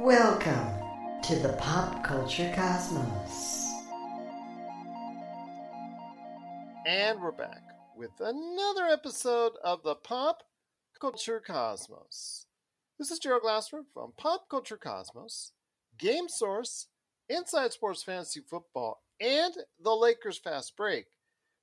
Welcome to the Pop Culture Cosmos. And we're back with another episode of the Pop Culture Cosmos. This is Gerald Glassford from Pop Culture Cosmos, Game Source, Inside Sports Fantasy Football, and the Lakers Fast Break.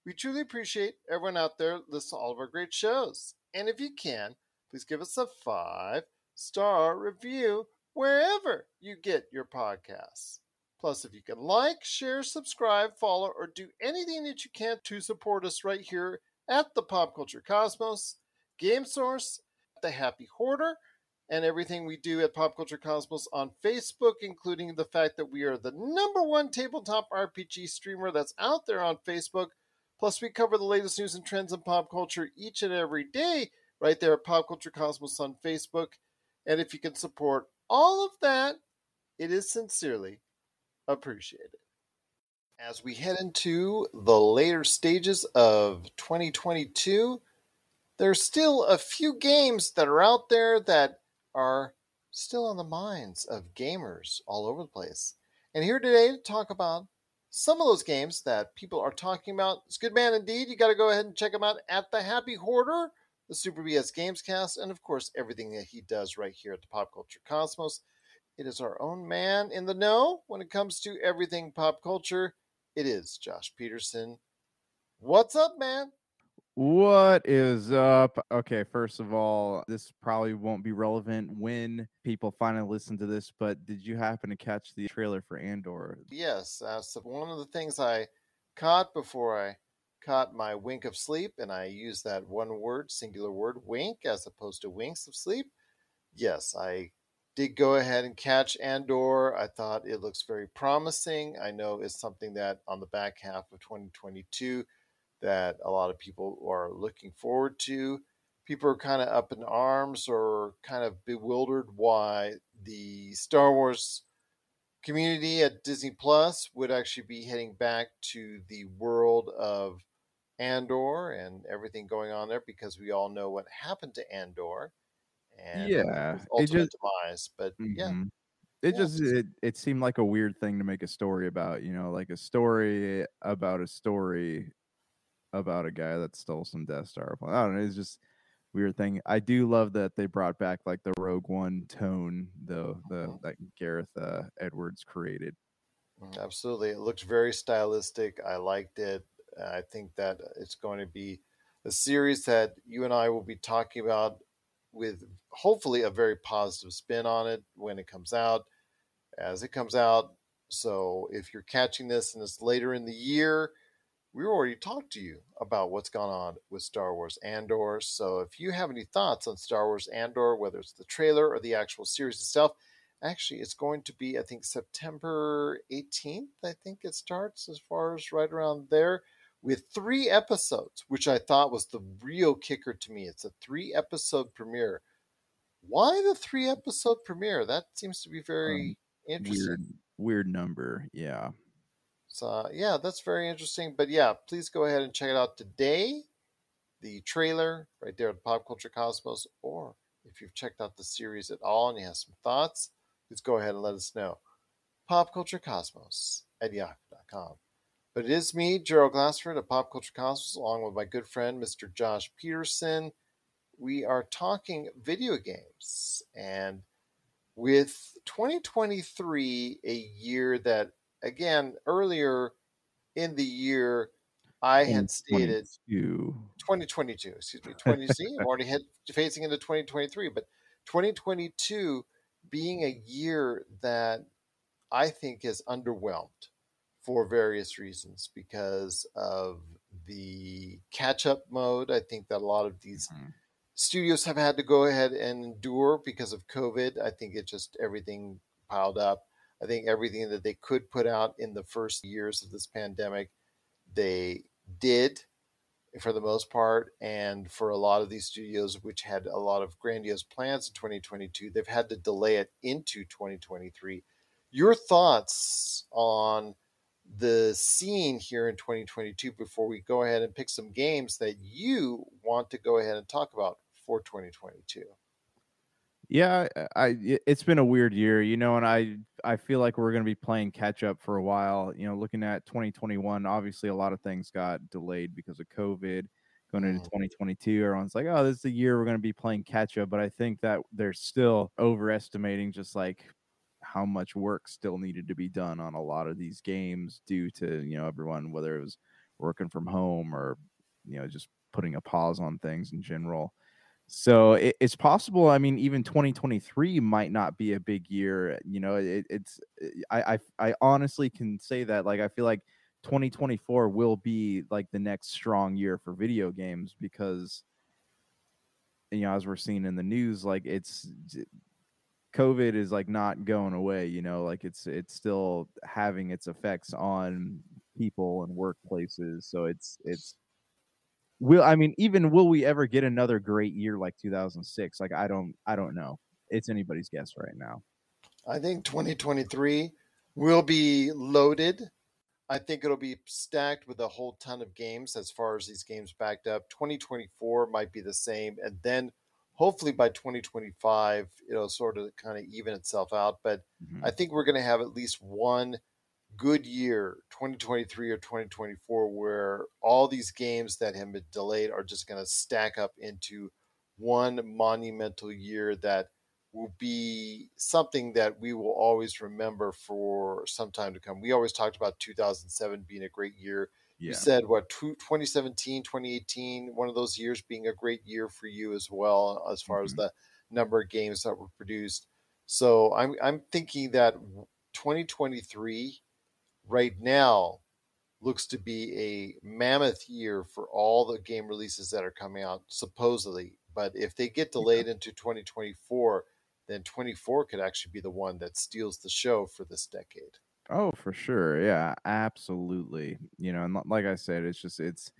We truly appreciate everyone out there listening to all of our great shows. And if you can, please give us a five star review wherever you get your podcasts. Plus, if you can like, share, subscribe, follow, or do anything that you can to support us right here at the Pop Culture Cosmos, Game Source, The Happy Hoarder, and everything we do at Pop Culture Cosmos on Facebook, including the fact that we are the number one tabletop RPG streamer that's out there on Facebook. Plus, we cover the latest news and trends in pop culture each and every day right there at Pop Culture Cosmos on Facebook. And if you can support all of that, it is sincerely appreciated. As we head into the later stages of 2022, there's still a few games that are out there that are still on the minds of gamers all over the place. And here today to talk about some of those games that people are talking about. It's good man indeed. You got to go ahead and check them out at the Happy Hoarder, the Super BS Gamescast, and of course everything that he does right here at the Pop Culture Cosmos. It is our own man in the know when it comes to everything pop culture. It is Josh Peterson. What's up, man? What is up? Okay, first of all, this probably won't be relevant when people finally listen to this, but did you happen to catch the trailer for Andor? Yes, uh, that's one of the things I caught before I caught my wink of sleep, and I use that one word, singular word, wink, as opposed to winks of sleep. Yes, I did go ahead and catch Andor. I thought it looks very promising. I know it's something that on the back half of 2022 that a lot of people are looking forward to. People are kind of up in arms or kind of bewildered why the Star Wars community at Disney Plus would actually be heading back to the world of Andor and everything going on there because we all know what happened to Andor and Yeah, it ultimate just demise. But yeah, Mhm. It yeah, just it, it seemed like a weird thing to make a story about, you know, like a story about a story about a guy that stole some Death Star. I don't know, it's just weird thing. I do love that they brought back like the Rogue One tone, though the that Gareth uh, Edwards created. Mm, Absolutely. It looks very stylistic. I liked it. I think that it's going to be a series that you and I will be talking about with hopefully a very positive spin on it when it comes out, as it comes out. So if you're catching this and it's later in the year, we already talked to you about what's gone on with Star Wars Andor. So if you have any thoughts on Star Wars Andor, whether it's the trailer or the actual series itself, actually it's going to be, I think, September 18th. I think it starts as far as right around there with three episodes, which I thought was the real kicker to me. It's a three episode premiere. Why the three episode premiere? That seems to be Um, very interesting. weird weird number. Yeah. So yeah, that's very interesting. But yeah, please go ahead and check it out today. The trailer right there at Pop Culture Cosmos, or if you've checked out the series at all and you have some thoughts, please go ahead and let us know. Pop Culture Cosmos at yahoo.com. But it is me, Gerald Glassford of Pop Culture Cosmos, along with my good friend, Mr. Josh Peterson. We are talking video games. And with 2023, a year that, again, earlier in the year, I had stated 2022. 2022, excuse me, 20, see, I'm already head, facing into 2023, but 2022 being a year that I think is underwhelmed for various reasons because of the catch up mode. I think that a lot of these Mhm. studios have had to go ahead and endure because of COVID. I think it just everything piled up. I think everything that they could put out in the first years of this pandemic, they did for the most part. And for a lot of these studios, which had a lot of grandiose plans in 2022, they've had to delay it into 2023. Your thoughts on the scene here in 2022 before we go ahead and pick some games that you want to go ahead and talk about for 2022? Yeah, I, it's been a weird year, you know, and I I feel like we're going to be playing catch up for a while. You know, looking at 2021, obviously a lot of things got delayed because of COVID. Going into Mhm. 2022, everyone's like, "Oh, this is the year we're going to be playing catch up," but I think that they're still overestimating just like how much work still needed to be done on a lot of these games due to you know everyone whether it was working from home or you know just putting a pause on things in general. So it, it's possible. I mean, even 2023 might not be a big year. Eh, you know, it, it's eh, I, I I honestly can say that. Like, I feel like 2024 will be like the next strong year for video games because you know, as we're seeing in the news, like it's COVID is like not going away. You know, like it's it's still having its effects on people and workplaces. So it's it's will I mean even will we ever get another great year like 2006? Like I don't I don't know. It's anybody's guess right now. I think 2023 will be loaded. I think it'll be stacked with a whole ton of games as far as these games backed up. 2024 might be the same. And then hopefully by 2025, it'll sort of kind of even itself out. But Mhm. I think we're going to have at least one good year, 2023 or 2024, where all these games that have been delayed are just going to stack up into one monumental year that will be something that we will always remember for some time to come. We always talked about 2007 being a great year. Yeah. You said what tw- 2017, 2018, one of those years being a great year for you as well, as far as Mhm. the number of games that were produced. So I'm I'm thinking that 2023 right now looks to be a mammoth year for all the game releases that are coming out supposedly. But if they get delayed into 2024, then 24 could actually be the one that steals the show for this decade. Oh, for sure. Yeah, absolutely. You know, and like I said, it's just it's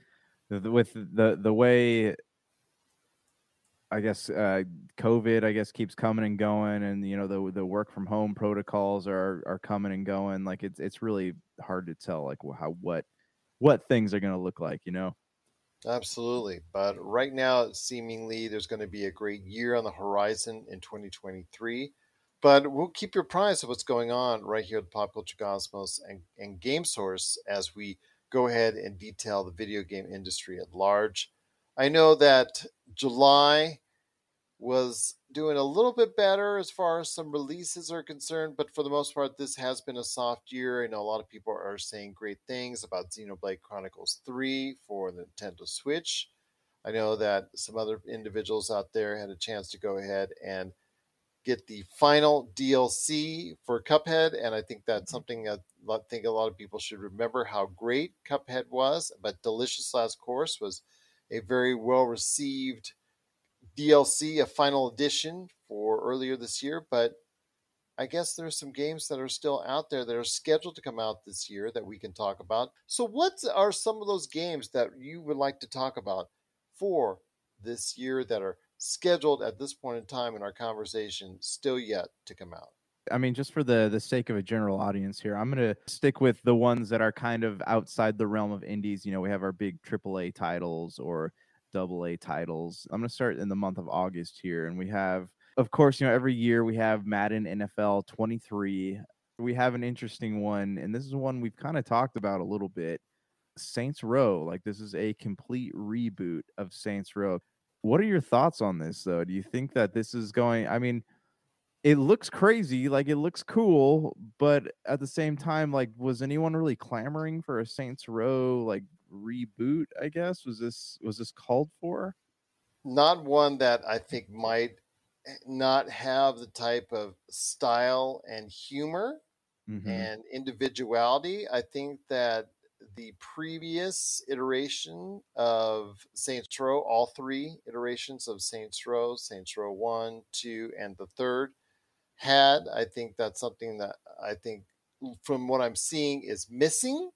with the the way I guess uh COVID I guess keeps coming and going and you know the the work from home protocols are are coming and going like it's it's really hard to tell like how what what things are going to look like, you know. Absolutely. But right now, seemingly, there's going to be a great year on the horizon in 2023. But we'll keep you apprised of what's going on right here at Pop Culture Cosmos and, and Game Source as we go ahead and detail the video game industry at large. I know that July was doing a little bit better as far as some releases are concerned, but for the most part, this has been a soft year. I know a lot of people are saying great things about Xenoblade Chronicles 3 for the Nintendo Switch. I know that some other individuals out there had a chance to go ahead and get the final DLC for Cuphead, and I think that's mm-hmm. something I think a lot of people should remember how great Cuphead was. But Delicious Last Course was a very well received DLC, a final edition for earlier this year, but I guess there's some games that are still out there that are scheduled to come out this year that we can talk about. So, what are some of those games that you would like to talk about for this year that are scheduled at this point in time in our conversation still yet to come out? I mean, just for the the sake of a general audience here, I'm gonna stick with the ones that are kind of outside the realm of indies. You know, we have our big AAA titles or double A titles. I'm gonna start in the month of August here, and we have, of course, you know, every year we have Madden NFL 23. We have an interesting one, and this is one we've kind of talked about a little bit. Saints Row, like this is a complete reboot of Saints Row. What are your thoughts on this, though? Do you think that this is going? I mean, it looks crazy, like it looks cool, but at the same time, like, was anyone really clamoring for a Saints Row like reboot? I guess was this was this called for? Not one that I think might eh, not have the type of style and humor Mhm. and individuality. I think that the previous iteration of Saints Row, all three iterations of Saints Row, Saints Row 1, 2, and the third, had. I think that's something that I think, mm, from what I'm seeing, is missing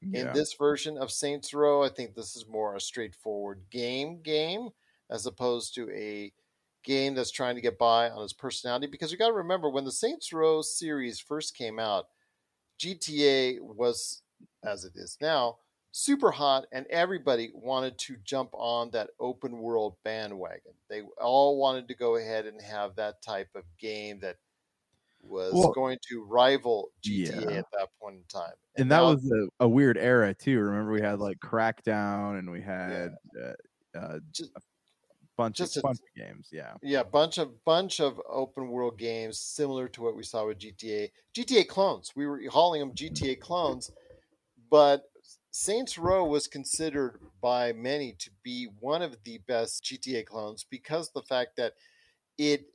Yeah. in this version of Saints Row. I think this is more a straightforward game game as opposed to a game that's trying to get by on its personality. Because you got to remember when the Saints Row series first came out, GTA was as it is now super hot, and everybody wanted to jump on that open world bandwagon. They all wanted to go ahead and have that type of game that was Well- going to rival GTA Yeah. at that point in time. and that now- was a, a weird era too. Remember, we had like Crackdown, and we had uh, uh, Just- a bunch just of a- bunch of games. Yeah, yeah, bunch of bunch of open world games similar to what we saw with GTA. GTA clones. We were hauling them GTA clones, but Saints Row was considered by many to be one of the best GTA clones because the fact that it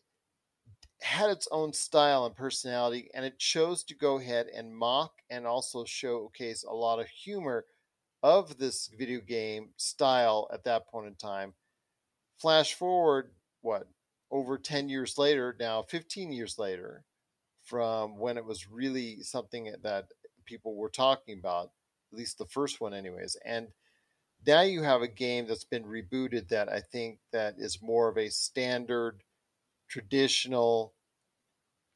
had its own style and personality and it chose to go ahead and mock and also showcase a lot of humor of this video game style at that point in time. Flash forward what over 10 years later now 15 years later from when it was really something that people were talking about at least the first one anyways and now you have a game that's been rebooted that i think that is more of a standard traditional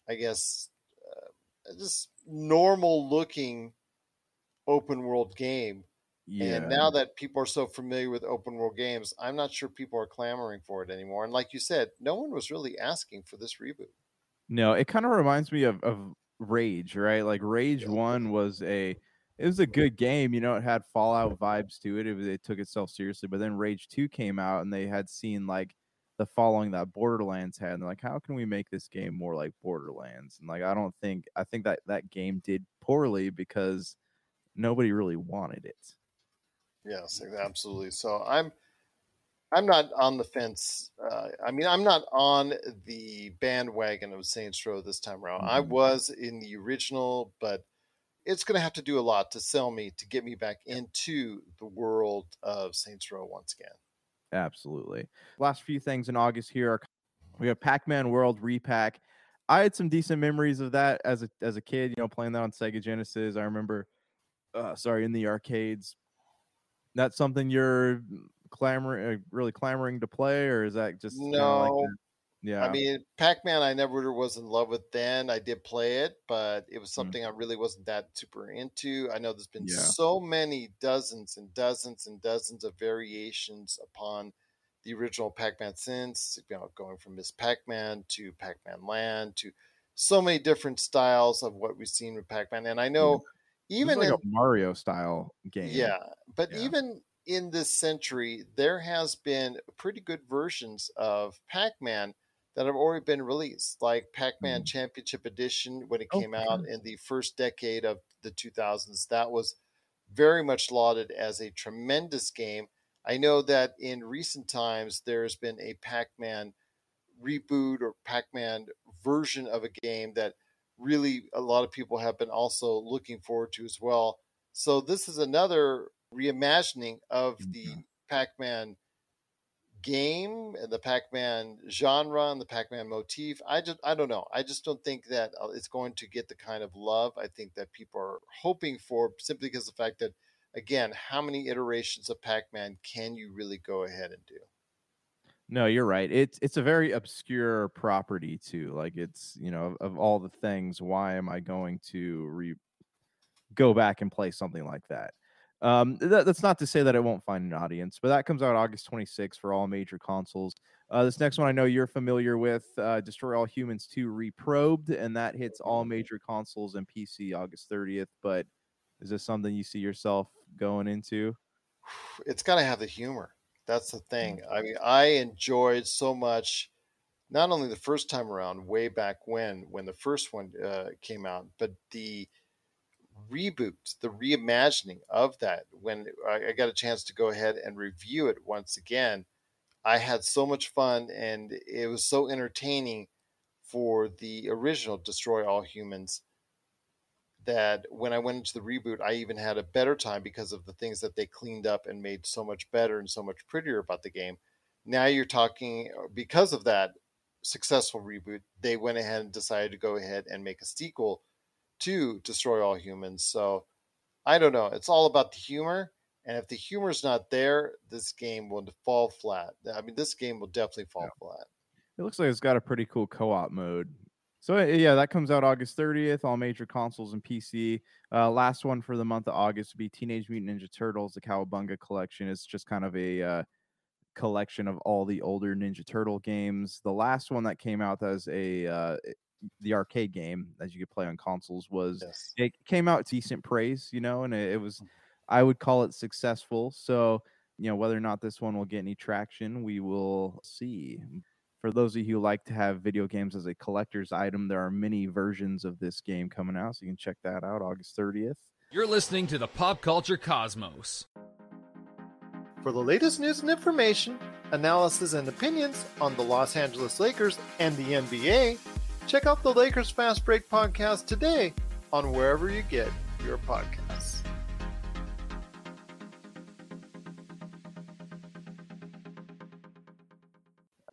i guess uh, just normal looking open world game yeah. and now that people are so familiar with open world games, I'm not sure people are clamoring for it anymore. And like you said, no one was really asking for this reboot. No, it kind of reminds me of, of Rage, right? Like Rage Yeah. One was a it was a good game, you know, it had Fallout vibes to it. It, was, it took itself seriously, but then Rage Two came out, and they had seen like the following that Borderlands had, and they're like, how can we make this game more like Borderlands? And like, I don't think I think that that game did poorly because nobody really wanted it. Yes, absolutely. So I'm I'm not on the fence. Uh, I mean, I'm not on the bandwagon of Saints Row this time around. I Mhm. was in the original, but it's going to have to do a lot to sell me to get me back into the world of Saints Row once again. Absolutely. Last few things in August here are we have Pac-Man World Re-Pac. I had some decent memories of that as a as a kid, you know, playing that on Sega Genesis. I remember uh sorry, in the arcades. That's something you're clamoring uh, really clamoring to play or is that just kinda like No. Yeah. I mean, Pac Man, I never was in love with then. I did play it, but it was mm. something I really wasn't that super into. I know there's been Yeah. so many dozens and dozens and dozens of variations upon the original Pac Man since, you know, going from Miss Pac Man to Pac Man Land to so many different styles of what we've seen with Pac Man. And I know was even like in a Mario style game. yeah, but Yeah. even in this century, there has been pretty good versions of Pac-Man that have already been released, like Pac-Man Mhm. Championship Edition when it came for out in the first decade of the 2000s. That was very much lauded as a tremendous game. I know that in recent times there has been a Pac-Man reboot or Pac-Man version of a game that really a lot of people have been also looking forward to as well. So this is another reimagining of the Mhm. Pac-Man game and the Pac-Man genre and the Pac-Man motif. I just I don't know. I just don't think that uh, it's going to get the kind of love I think that people are hoping for simply because of the fact that again, how many iterations of Pac-Man can you really go ahead and do? No, you're right. It's it's a very obscure property too. Like it's you know of all the things, why am I going to re go back and play something like that? Um, that, that's not to say that it won't find an audience, but that comes out August 26th for all major consoles. Uh, this next one I know you're familiar with, uh, Destroy All Humans 2 Reprobed, and that hits all major consoles and PC August 30th. But is this something you see yourself going into? it's got to have the humor. That's the thing. I mean, I enjoyed so much, not only the first time around, way back when, when the first one uh, came out, but the reboot, the reimagining of that. When I, got a chance to go ahead and review it once again, I had so much fun and it was so entertaining for the original Destroy All Humans that when I went into the reboot, I even had a better time because of the things that they cleaned up and made so much better and so much prettier about the game. Now you're talking uh, because of that successful reboot, they went ahead and decided to go ahead and make a sequel to Destroy All Humans. So I don't know. It's all about the humor. And if the humor's not there, this game will fall flat. I mean, this game will definitely fall flat. It looks like it's got a pretty cool co-op mode So uh, yeah, that comes out August 30th, all major consoles and PC. Uh, last one for the month of August would be Teenage Mutant Ninja Turtles: The Cowabunga Collection. It's just kind of a uh, collection of all the older Ninja Turtle games. The last one that came out as a uh, the arcade game as you could play on consoles was Yes. it came out decent praise, you know, and it, it was mm. I would call it successful. So you know whether or not this one will get any traction, we will see. For those of you who like to have video games as a collector's item, there are many versions of this game coming out, so you can check that out August 30th. You're listening to the Pop Culture Cosmos. For the latest news and information, analysis and opinions on the Los Angeles Lakers and the NBA, check out the Lakers Fast Break podcast today on wherever you get your podcasts.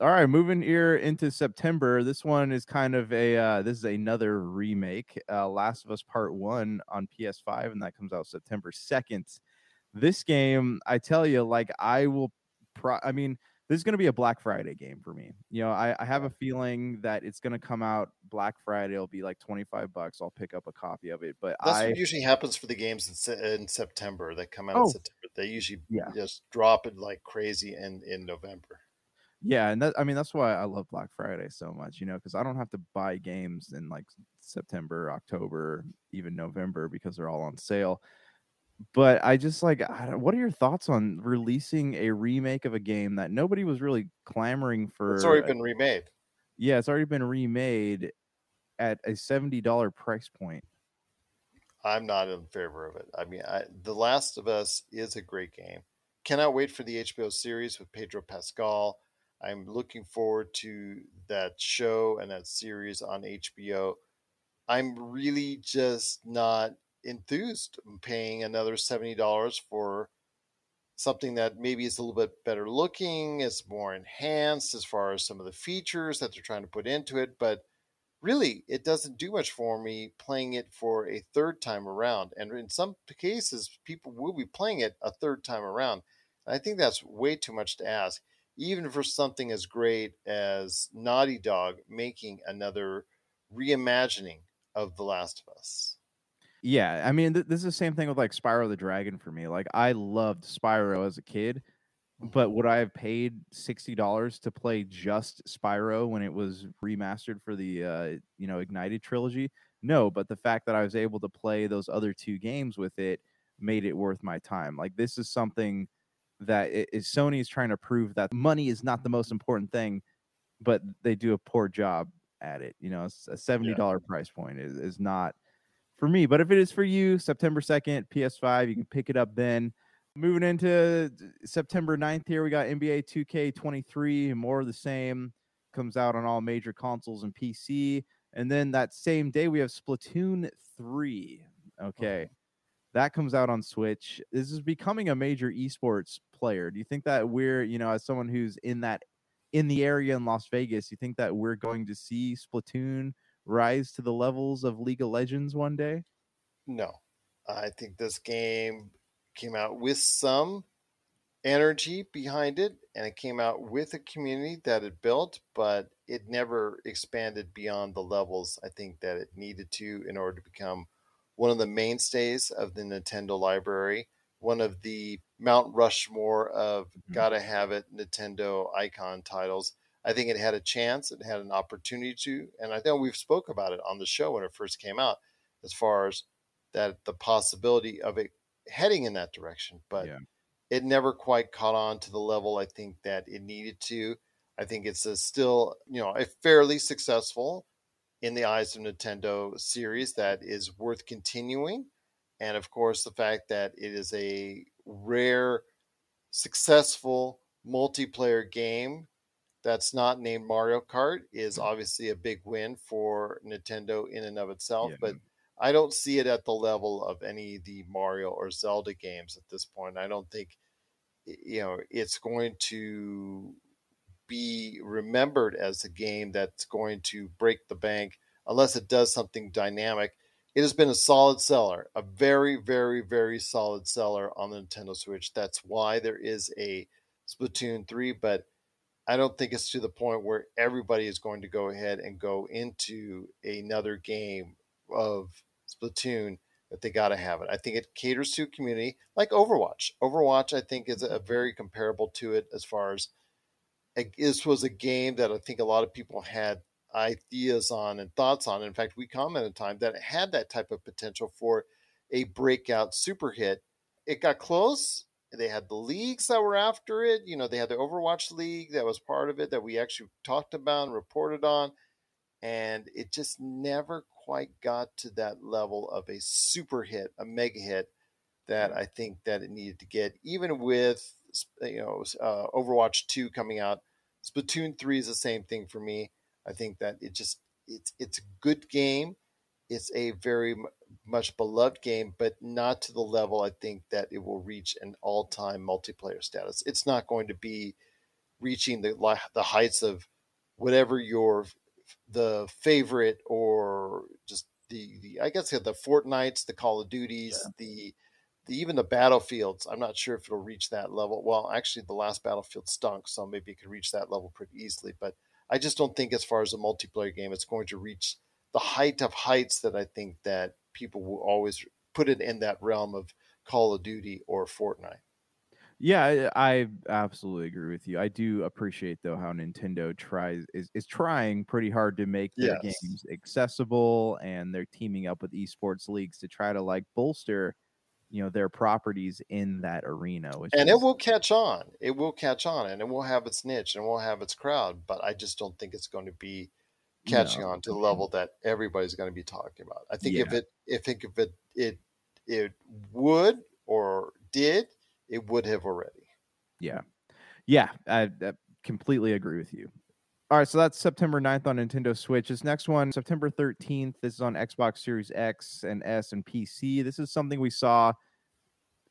All right, moving here into September. This one is kind of a uh, this is another remake, uh, Last of Us Part One on PS5, and that comes out September second. This game, I tell you, like I will. Pro- I mean, this is going to be a Black Friday game for me. You know, I, I have a feeling that it's going to come out Black Friday. It'll be like twenty five bucks. I'll pick up a copy of it. But That's I what usually happens for the games in, in September that come out in Oh. September. They usually Yeah. just drop it like crazy in, in November. Yeah, and that I mean that's why I love Black Friday so much, you know, because I don't have to buy games in like September, October, even November because they're all on sale. But I just like, I what are your thoughts on releasing a remake of a game that nobody was really clamoring for? It's already been remade. yeah, it's already been remade at a seventy dollar price point. I'm not in favor of it. I mean, I, The Last of Us is a great game. Cannot wait for the HBO series with Pedro Pascal. I'm looking forward to that show and that series on HBO. I'm really just not enthused paying another $70 for something that maybe is a little bit better looking, is more enhanced as far as some of the features that they're trying to put into it, but really it doesn't do much for me playing it for a third time around and in some cases people will be playing it a third time around i think that's way too much to ask even for something as great as naughty dog making another reimagining of the last of us Yeah, I mean, th- this is the same thing with like Spyro the Dragon for me. Like, I loved Spyro as a kid, but would I have paid sixty dollars to play just Spyro when it was remastered for the uh, you know Ignited trilogy? No, but the fact that I was able to play those other two games with it made it worth my time. Like, this is something that Sony is trying to prove that money is not the most important thing, but they do a poor job at it. You know, a seventy dollar price point is, is not for me. But if it is for you, September 2nd, PS5, you can pick it up then. Moving into September 9th here, we got NBA 2K23, more of the same. Comes out on all major consoles and PC. And then that same day, we have Splatoon 3. Okay. That comes out on Switch. This is becoming a major esports player. Do you think that we're, you know, as someone who's in that in the area in Las Vegas, you think that we're going to see Splatoon rise to the levels of League of Legends one day? no i think this game came out with some energy behind it and it came out with a community that it built but it never expanded beyond the levels i think that it needed to in order to become one of the mainstays of the nintendo library one of the mount rushmore of Mhm. gotta have it nintendo icon titles i think it had a chance it had an opportunity to and i know we've spoke about it on the show when it first came out as far as that the possibility of it heading in that direction but Yeah. it never quite caught on to the level I think that it needed to. I think it's a still, you know, a fairly successful in the eyes of Nintendo series that is worth continuing. And of course, the fact that it is a rare, successful multiplayer game that's not named Mario Kart is mm-hmm. obviously a big win for Nintendo in and of itself. Yeah. But I don't see it at the level of any of the Mario or Zelda games at this point. I don't think you know it's going to be remembered as a game that's going to break the bank unless it does something dynamic. It has been a solid seller, a very, very, very solid seller on the Nintendo Switch. That's why there is a Splatoon 3, but I don't think it's to the point where everybody is going to go ahead and go into another game of Splatoon that they got to have it. I think it caters to a community like Overwatch. Overwatch, I think, is a mm-hmm. very comparable to it as far as eh, this was a game that I think a lot of people had ideas on and thoughts on. In fact, we commented time that it had that type of potential for a breakout super hit. It got close. They had the leagues that were after it. You know, they had the Overwatch League that was part of it that we actually talked about and reported on. And it just never quite got to that level of a super hit, a mega hit that I think that it needed to get, even with you know uh, Overwatch two coming out. Splatoon three is the same thing for me. I think that it just it's it's a good game. It's a very much beloved game, but not to the level I think that it will reach an all time multiplayer status. It's not going to be reaching the the heights of whatever your the favorite or just the, the I guess the Fortnites, the Call of Duties, yeah. the the even the battlefields. I'm not sure if it'll reach that level. Well, actually, the last battlefield stunk, so maybe it could reach that level pretty easily. But I just don't think, as far as a multiplayer game, it's going to reach the height of heights that I think that people will always put it in that realm of Call of Duty or Fortnite. Yeah, I absolutely agree with you. I do appreciate though how Nintendo tries is, is trying pretty hard to make their yes. games accessible and they're teaming up with esports leagues to try to like bolster you know their properties in that arena and is... it will catch on it will catch on and it will have its niche and it will have its crowd but i just don't think it's going to be catching no. on to the level that everybody's going to be talking about i think yeah. if it if think if it it it would or did it would have already. Yeah. Yeah, I, I completely agree with you. All right, so that's September 9th on Nintendo Switch. This next one, September 13th, this is on Xbox Series X and S and PC. This is something we saw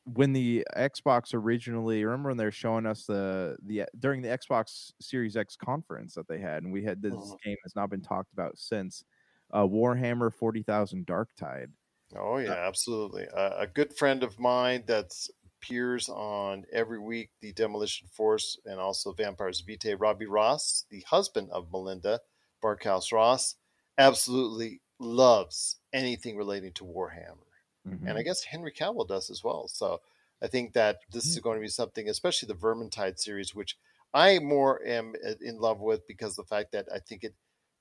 when the Xbox originally remember when they're showing us the the during the Xbox Series X conference that they had, and we had this mm-hmm. game has not been talked about since uh, Warhammer Forty Thousand Dark Tide. Oh yeah, uh, absolutely. Uh, a good friend of mine that's appears on every week the Demolition Force and also Vampires Vitae. Robbie Ross, the husband of Melinda Barkhouse Ross, absolutely loves anything relating to Warhammer. Mm-hmm. And I guess Henry Cavill does as well. So I think that this mm-hmm. is going to be something, especially the Vermintide series, which I more am uh, in love with because the fact that I think it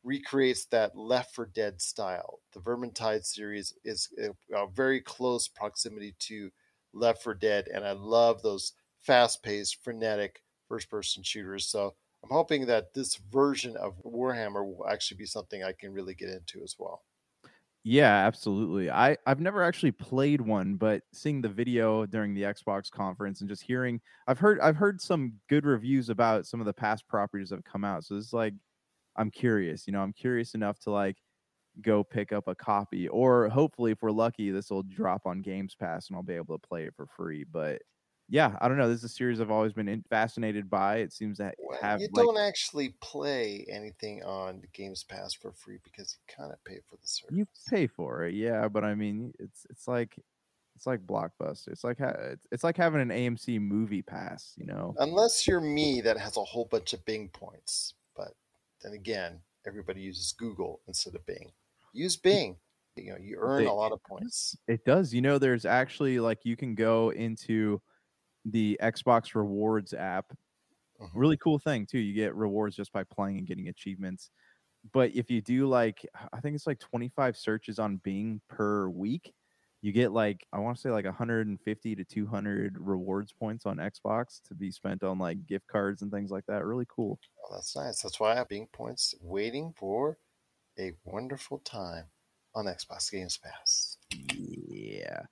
recreates that Left for Dead style. The Vermintide series is a, a very close proximity to Left for Dead, and I love those fast-paced, frenetic first-person shooters. So I'm hoping that this version of Warhammer will actually be something I can really get into as well. Yeah, absolutely. I I've never actually played one, but seeing the video during the Xbox conference and just hearing, I've heard I've heard some good reviews about some of the past properties that have come out. So it's like, I'm curious. You know, I'm curious enough to like go pick up a copy or hopefully if we're lucky this will drop on games pass and i'll be able to play it for free but yeah i don't know this is a series i've always been fascinated by it seems to well, have you like, don't actually play anything on games pass for free because you kind of pay for the service you pay for it yeah but i mean it's it's like it's like blockbuster it's like ha- it's like having an amc movie pass you know unless you're me that has a whole bunch of bing points but then again everybody uses google instead of bing use Bing. You know, you earn a lot of points. It does. You know, there's actually like you can go into the Xbox Rewards app. Mm-hmm. Really cool thing too. You get rewards just by playing and getting achievements. But if you do like, I think it's like 25 searches on Bing per week, you get like I want to say like 150 to 200 rewards points on Xbox to be spent on like gift cards and things like that. Really cool. Oh, that's nice. That's why I have Bing points waiting for a wonderful time on Xbox Games Pass. Yeah.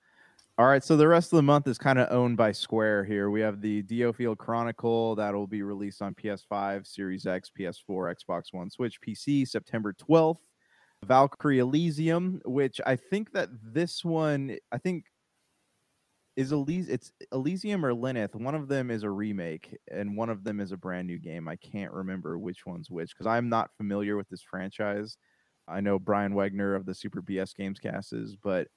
All right, so the rest of the month is kind of owned by Square here. We have the DioField Chronicle that will be released on PS5, Series X, PS4, Xbox One, Switch, PC September 12th. Valkyrie Elysium, which I think that this one, I think is Elysium, it's Elysium or Lenneth. One of them is a remake and one of them is a brand new game. I can't remember which one's which because I'm not familiar with this franchise. I know Brian Wagner of the Super BS Games cast is, but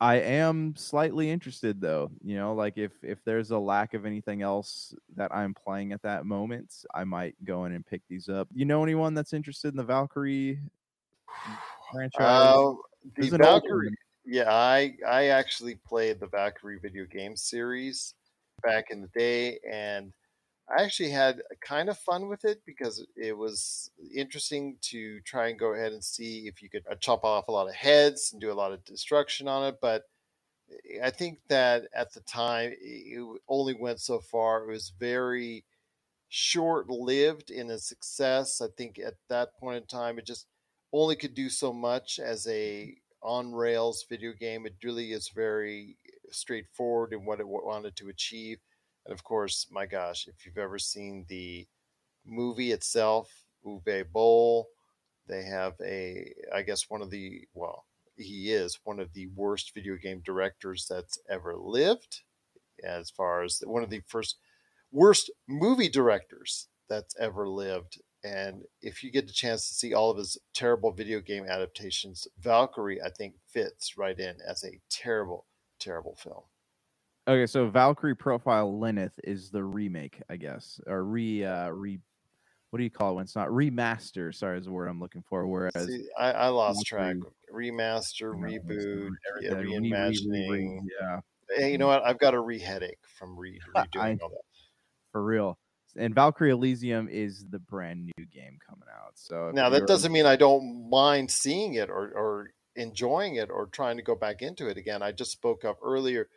I am slightly interested though. You know, like if if there's a lack of anything else that I'm playing at that moment, I might go in and pick these up. You know anyone that's interested in the Valkyrie franchise? Uh, the Valkyrie. Yeah, I I actually played the Valkyrie video game series back in the day, and I actually had kind of fun with it because it was interesting to try and go ahead and see if you could uh, chop off a lot of heads and do a lot of destruction on it. But I think that at the time it only went so far. It was very short lived in its success. I think at that point in time, it just only could do so much as a on rails video game. It really is very straightforward in what it wanted to achieve. And of course, my gosh, if you've ever seen the movie itself, Uwe Boll, they have a, I guess, one of the, well, he is one of the worst video game directors that's ever lived, as far as one of the first worst movie directors that's ever lived. And if you get the chance to see all of his terrible video game adaptations, Valkyrie, I think, fits right in as a terrible, terrible film. Okay, so Valkyrie Profile Lilith is the remake, I guess, or re uh re. What do you call it when it's not remaster? Sorry, is the word I'm looking for. Whereas See, I, I lost track. Remaster, you know, it's the reboot, yeah, re- re- reimagining. yeah, Hey, you know what? I've got a re headache from re- I- redoing all that. for real. And Valkyrie Elysium is the brand new game coming out. So Now that doesn't mean I don't mind seeing it or, or enjoying it or trying to go back into it again. I just spoke up earlier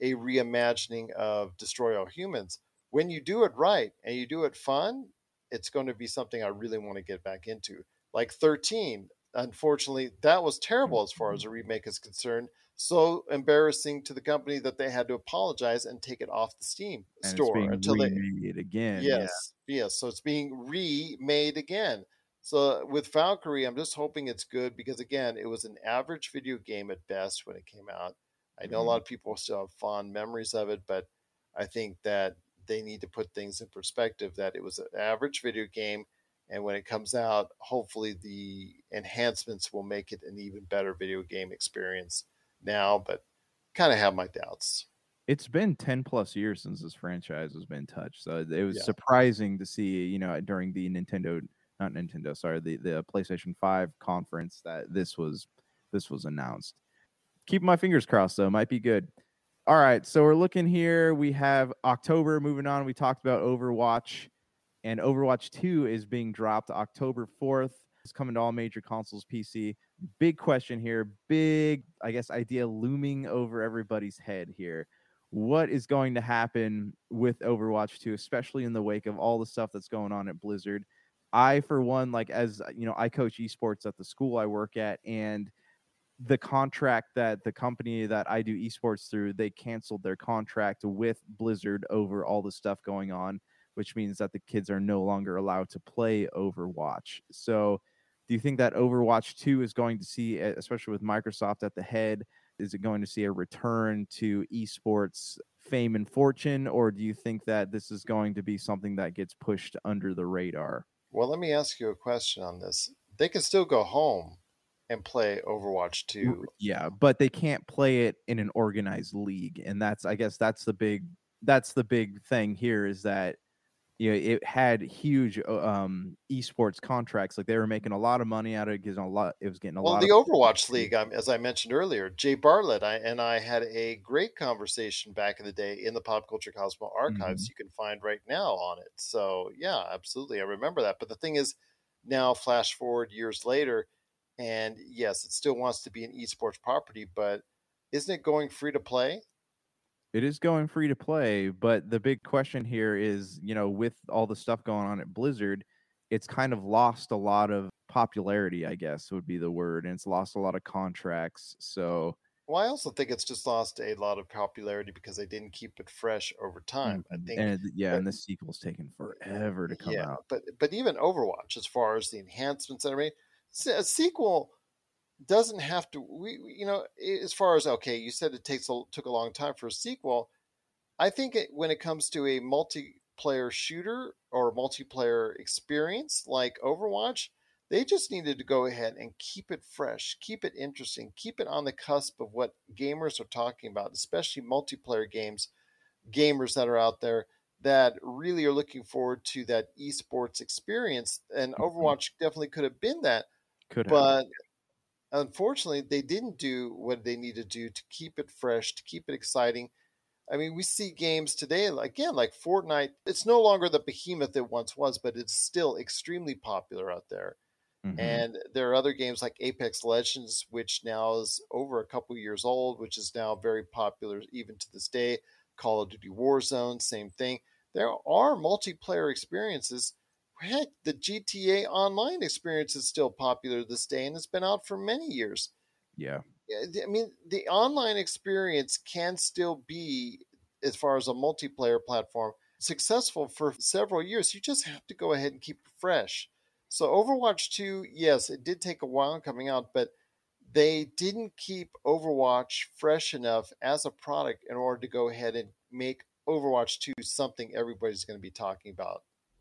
a reimagining of Destroy All Humans. When you do it right and you do it fun, it's going to be something I really want to get back into. Like 13, unfortunately, that was terrible as far as a remake is concerned. So embarrassing to the company that they had to apologize and take it off the Steam and store until they remade again. yeah. Yes, yes. So it's being remade again. So with Valkyrie, I'm just hoping it's good because again, it was an average video game at best when it came out. I know a Mhm. lot of people still have fond memories of it, but I think that they need to put things in perspective that it was an average video game and when it comes out, hopefully the enhancements will make it an even better video game experience now, but kind of have my doubts. It's been 10 plus years since this franchise has been touched. So it was Yeah. surprising to see, you know, during the Nintendo not Nintendo, sorry, the, the PlayStation 5 conference that this was this was announced. Keep my fingers crossed though, might be good. All right, so we're looking here. We have October moving on. We talked about Overwatch, and Overwatch 2 is being dropped October 4th. It's coming to all major consoles, PC. Big question here, big, I guess, idea looming over everybody's head here. What is going to happen with Overwatch 2, especially in the wake of all the stuff that's going on at Blizzard? I, for one, like as you know, I coach esports at the school I work at, and the contract that the company that I do esports through, they canceled their contract with Blizzard over all the stuff going on, which means that the kids are no longer allowed to play Overwatch. So, do you think that Overwatch 2 is going to see, especially with Microsoft at the head, is it going to see a return to esports fame and fortune, or do you think that this is going to be something that gets pushed under the radar? Well, let me ask you a question on this. They can still go home and play Overwatch 2. Yeah, but they can't play it in an organized league, and that's I guess that's the big that's the big thing here is that you know it had huge uh, um esports contracts like they were making a lot of money out of it getting a lot it was getting a Well, lot the of Overwatch League, um, as I mentioned earlier, Jay Bartlett I, and I had a great conversation back in the day in the Pop Culture Cosmo archives. You can find right now on it. So yeah, absolutely, I remember that. But the thing is, now flash forward years later, and yes, it still wants to be an esports property, but isn't it going free to play? it is going free to play but the big question here is you know with all the stuff going on at blizzard it's kind of lost a lot of popularity i guess would be the word and it's lost a lot of contracts so Well, I also think it's just lost a lot of popularity because they didn't keep it fresh over time. I Mhm. think and yeah but- and the sequel's taken forever to come yeah, out but but even Overwatch, as far as the enhancements and everything, se- a sequel doesn't have to. We you know, as far as okay, you said it takes a, took a long time for a sequel. I think it, when it comes to a multiplayer shooter or multiplayer experience like Overwatch, They just needed to go ahead and keep it fresh, keep it interesting, keep it on the cusp of what gamers are talking about, especially multiplayer games, gamers that are out there that really are looking forward to that esports experience. And Mhm. Overwatch definitely could have been that, Could have. but unfortunately, they didn't do what they need to do to keep it fresh, to keep it exciting. I mean, we see games today, again, like Fortnite. It's no longer the behemoth it once was, but it's still extremely popular out there. Mhm. And there are other games like Apex Legends, which now is over a couple years old, which is now very popular even to this day. Call of Duty Warzone, same thing. There are multiplayer experiences. Heck, the GTA Online experience is still popular this day, and it's been out for many years. yeah. Yeah, I mean, the online experience can still be, as far as a multiplayer platform, successful for several years. You just have to go ahead and keep it fresh. So, Overwatch 2, yes, it did take a while coming out, but they didn't keep Overwatch fresh enough as a product in order to go ahead and make Overwatch 2 something everybody's going to be talking about.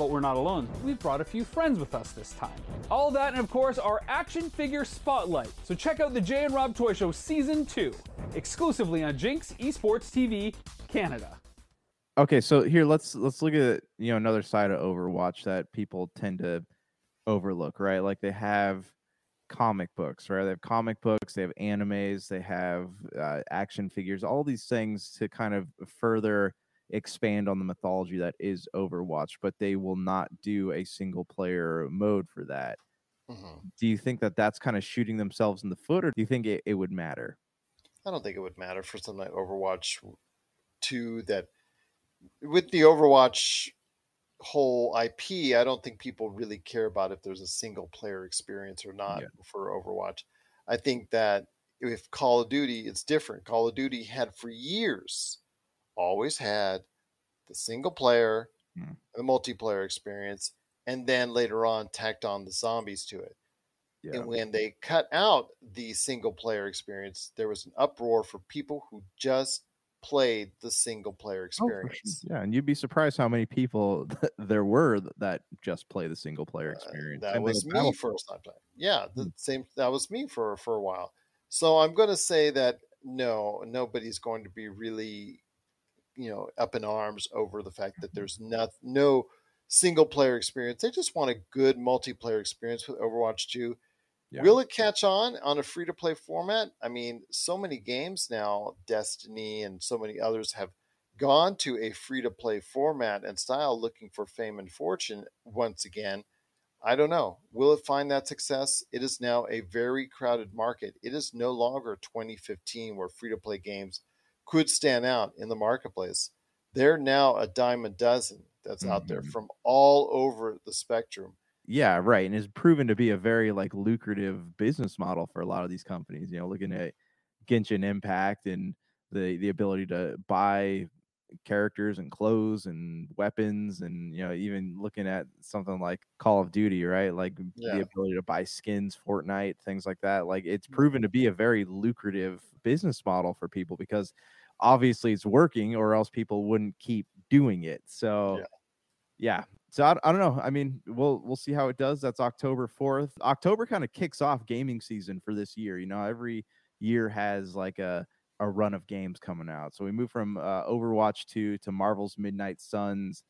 But we're not alone. We've brought a few friends with us this time. All that, and of course, our action figure spotlight. So check out the Jay and Rob Toy Show season two, exclusively on Jinx Esports TV Canada. Okay, so here let's let's look at you know another side of Overwatch that people tend to overlook, right? Like they have comic books, right? They have comic books, they have animes, they have uh, action figures, all these things to kind of further expand on the mythology that is Overwatch, but they will not do a single player mode for that. Mhm. Do you think that that's kind of shooting themselves in the foot, or do you think it, it would matter? I don't think it would matter for something like Overwatch 2 that with the Overwatch whole IP, I don't think people really care about if there's a single player experience or not Yeah. for Overwatch. I think that if Call of Duty, it's different. Call of Duty had for years always had the single player, Hmm. the multiplayer experience, and then later on tacked on the zombies to it. Yeah. And when they cut out the single player experience, there was an uproar for people who just played the single player Oh, experience. Yeah, and you'd be surprised how many people there were that just play the single player Uh, experience. that Same was me first time playing. Yeah, the Mm. same. That was me for for a while. So I'm going to say that no, nobody's going to be really, you know, up in arms over the fact that there's not no single player experience. They just want a good multiplayer experience with Overwatch 2. Yeah. Will it catch on on a free to play format? I mean, so many games now, Destiny and so many others have gone to a free to play format and style looking for fame and fortune once again. I don't know. Will it find that success? It is now a very crowded market. It is no longer 2015 where free to play games could stand out in the marketplace. They're now a dime a dozen that's out there Mhm. from all over the spectrum. Yeah, right. And it's proven to be a very like lucrative business model for a lot of these companies. You know, looking at Genshin Impact and the the ability to buy characters and clothes and weapons and you know even looking at something like Call of Duty, right? Like Yeah. the ability to buy skins, Fortnite, things like that. Like it's Mm-hmm. proven to be a very lucrative business model for people because obviously it's working or else people wouldn't keep doing it. So Yeah. yeah. So I, I don't know. I mean, we'll we'll see how it does. That's October 4th. October kind of kicks off gaming season for this year. You know, every year has like a a run of games coming out. So we move from uh, Overwatch 2 to Marvel's Midnight Suns,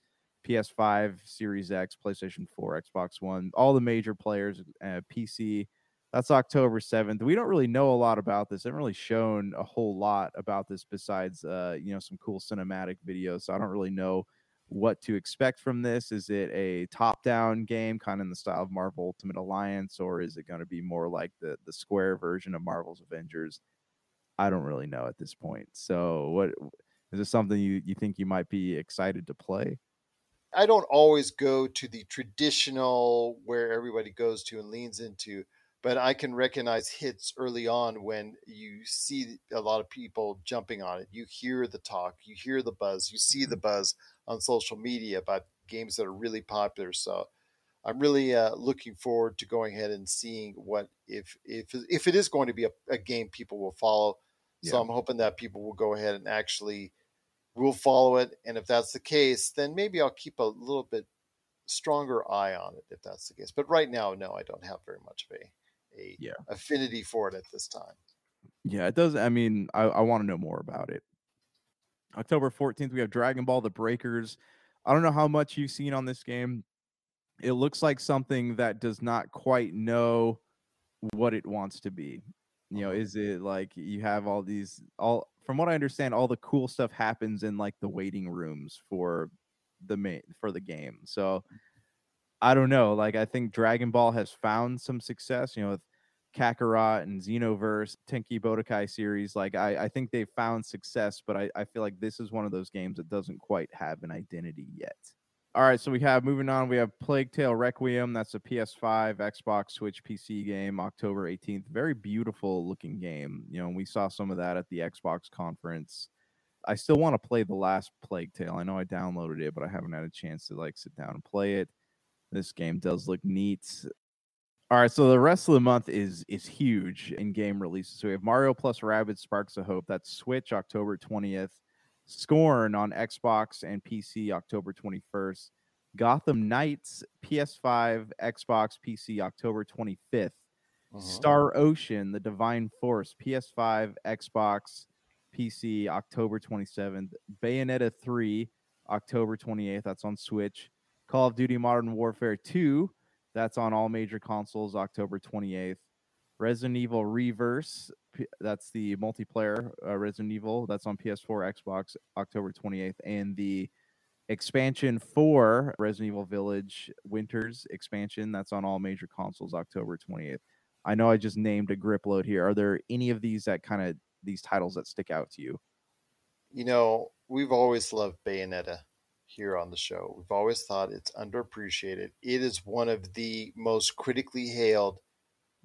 PS5, Series X, PlayStation 4, Xbox One, all the major players, uh, PC. That's October 7th. We don't really know a lot about this. They haven't really shown a whole lot about this besides, uh, you know, some cool cinematic videos. So I don't really know what to expect from this. Is it a top-down game, kind of in the style of Marvel Ultimate Alliance, or is it going to be more like the the Square version of Marvel's Avengers? I don't really know at this point. So, what is this something you you think you might be excited to play? I don't always go to the traditional where everybody goes to and leans into but I can recognize hits early on when you see a lot of people jumping on it. You hear the talk, you hear the buzz, you see the buzz on social media about games that are really popular. So I'm really uh, looking forward to going ahead and seeing what if if if it is going to be a, a game people will follow. So I'm hoping that people will go ahead and actually will follow it. And if that's the case, then maybe I'll keep a little bit stronger eye on it if that's the case. But right now, no, I don't have very much of a, a Yeah. affinity for it at this time. Yeah, it does. I mean, I, I want to know more about it. October 14th, we have Dragon Ball The Breakers. I don't know how much you've seen on this game. It looks like something that does not quite know what it wants to be. You know, uh-huh. is it like you have all these all from what I understand, all the cool stuff happens in like the waiting rooms for the main for the game. So I don't know. Like I think Dragon Ball has found some success, you know, with Kakarot and Xenoverse, Tenki Budokai series. Like I, I think they've found success, but I, I feel like this is one of those games that doesn't quite have an identity yet. All right, so we have moving on, we have Plague Tale Requiem. That's a PS5, Xbox, Switch, PC game, October 18th. Very beautiful looking game. You know, we saw some of that at the Xbox conference. I still want to play the last Plague Tale. I know I downloaded it, but I haven't had a chance to like sit down and play it. This game does look neat. All right, so the rest of the month is is huge in game releases. So we have Mario plus Rabbids Sparks of Hope. That's Switch October 20th. Scorn on Xbox and PC October 21st. Gotham Knights PS5, Xbox, PC October 25th. Mhm. Star Ocean, The Divine Force, PS5, Xbox, PC, October 27th. Bayonetta 3, October 28th. That's on Switch. Call of Duty Modern Warfare 2, that's on all major consoles, October 28th. Resident Evil Reverse, that's the multiplayer uh, Resident Evil, that's on PS4, Xbox, October 28th. And the expansion for Resident Evil Village Winters expansion, that's on all major consoles, October 28th. I know I just named a grip load here. Are there any of these that kind of these titles that stick out to you? You know, we've always loved Bayonetta here on the show. We've always thought it's underappreciated. It is one of the most critically hailed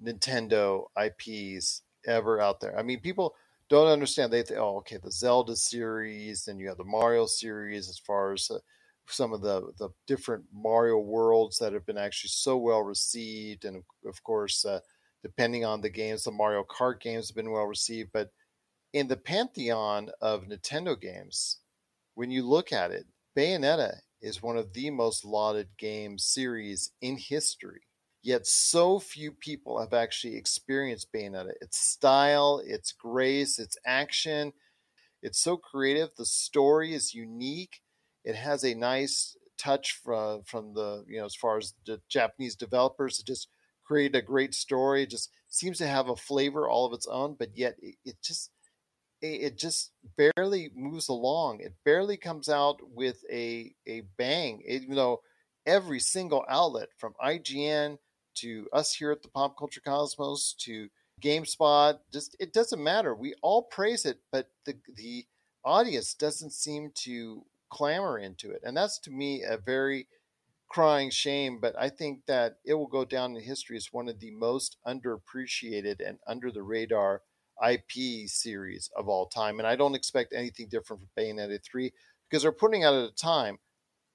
Nintendo IPs ever out there. I mean, people don't understand. They think, oh, okay, the Zelda series, and you have the Mario series, as far as uh, some of the the different Mario worlds that have been actually so well received, and of, course, uh, depending on the games, the Mario Kart games have been well received. But in the pantheon of Nintendo games, when you look at it, Bayonetta is one of the most lauded game series in history. Yet so few people have actually experienced Bayonetta. Its style, its grace, its action, it's so creative. The story is unique. It has a nice touch from from the you know as far as the Japanese developers to just create a great story. It just seems to have a flavor all of its own, but yet it, it just it just barely moves along. It barely comes out with a a bang, even though every single outlet from IGN to us here at the Pop Culture Cosmos to GameSpot, just it doesn't matter. We all praise it, but the the audience doesn't seem to clamor into it, and that's to me a very crying shame. But I think that it will go down in history as one of the most underappreciated and under the radar IP series of all time. And I don't expect anything different from Bayonetta 3 because they're putting out at a time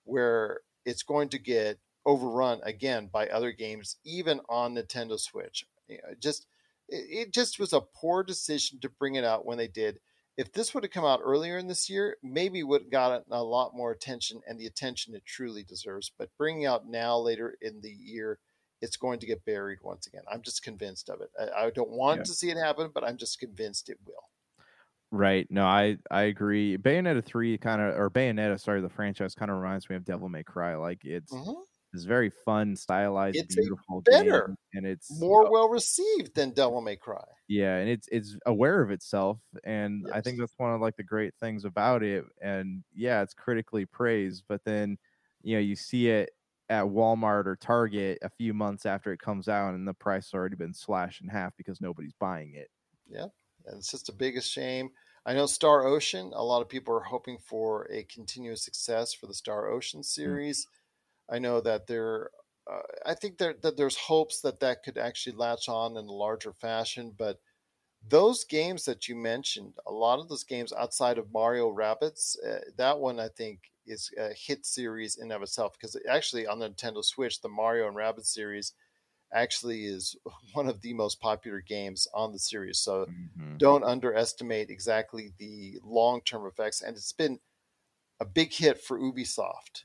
where it's going to get overrun again by other games, even on Nintendo Switch. You know, just it, it just was a poor decision to bring it out when they did. If this would have come out earlier in this year, maybe would have gotten a lot more attention and the attention it truly deserves. But bringing out now later in the year, it's going to get buried once again. I'm just convinced of it. I, I don't want Yeah. to see it happen, but I'm just convinced it will. Right. No, I I agree. Bayonetta three kind of or Bayonetta, sorry, the franchise kind of reminds me of Devil May Cry. Like it's Mhm. it's very fun, stylized, It's beautiful, better, game, and it's More well received than Devil May Cry. yeah, and it's it's aware of itself, and I think that's one of like the great things about it. And yeah, it's critically praised, but then you know you see it at Walmart or Target a few months after it comes out, and the price has already been slashed in half because nobody's buying it. Yeah. And it's just the biggest shame. I know Star Ocean, a lot of people are hoping for a continuous success for the Star Ocean series. I know that there uh, I think there, that there's hopes that that could actually latch on in a larger fashion. But those games that you mentioned, a lot of those games outside of Mario Rabbids, uh, that one I think is a hit series in and of itself because actually on the Nintendo Switch, the Mario and Rabbids series actually is one of the most popular games on the series. So Mhm. don't underestimate exactly the long term effects. And it's been a big hit for Ubisoft.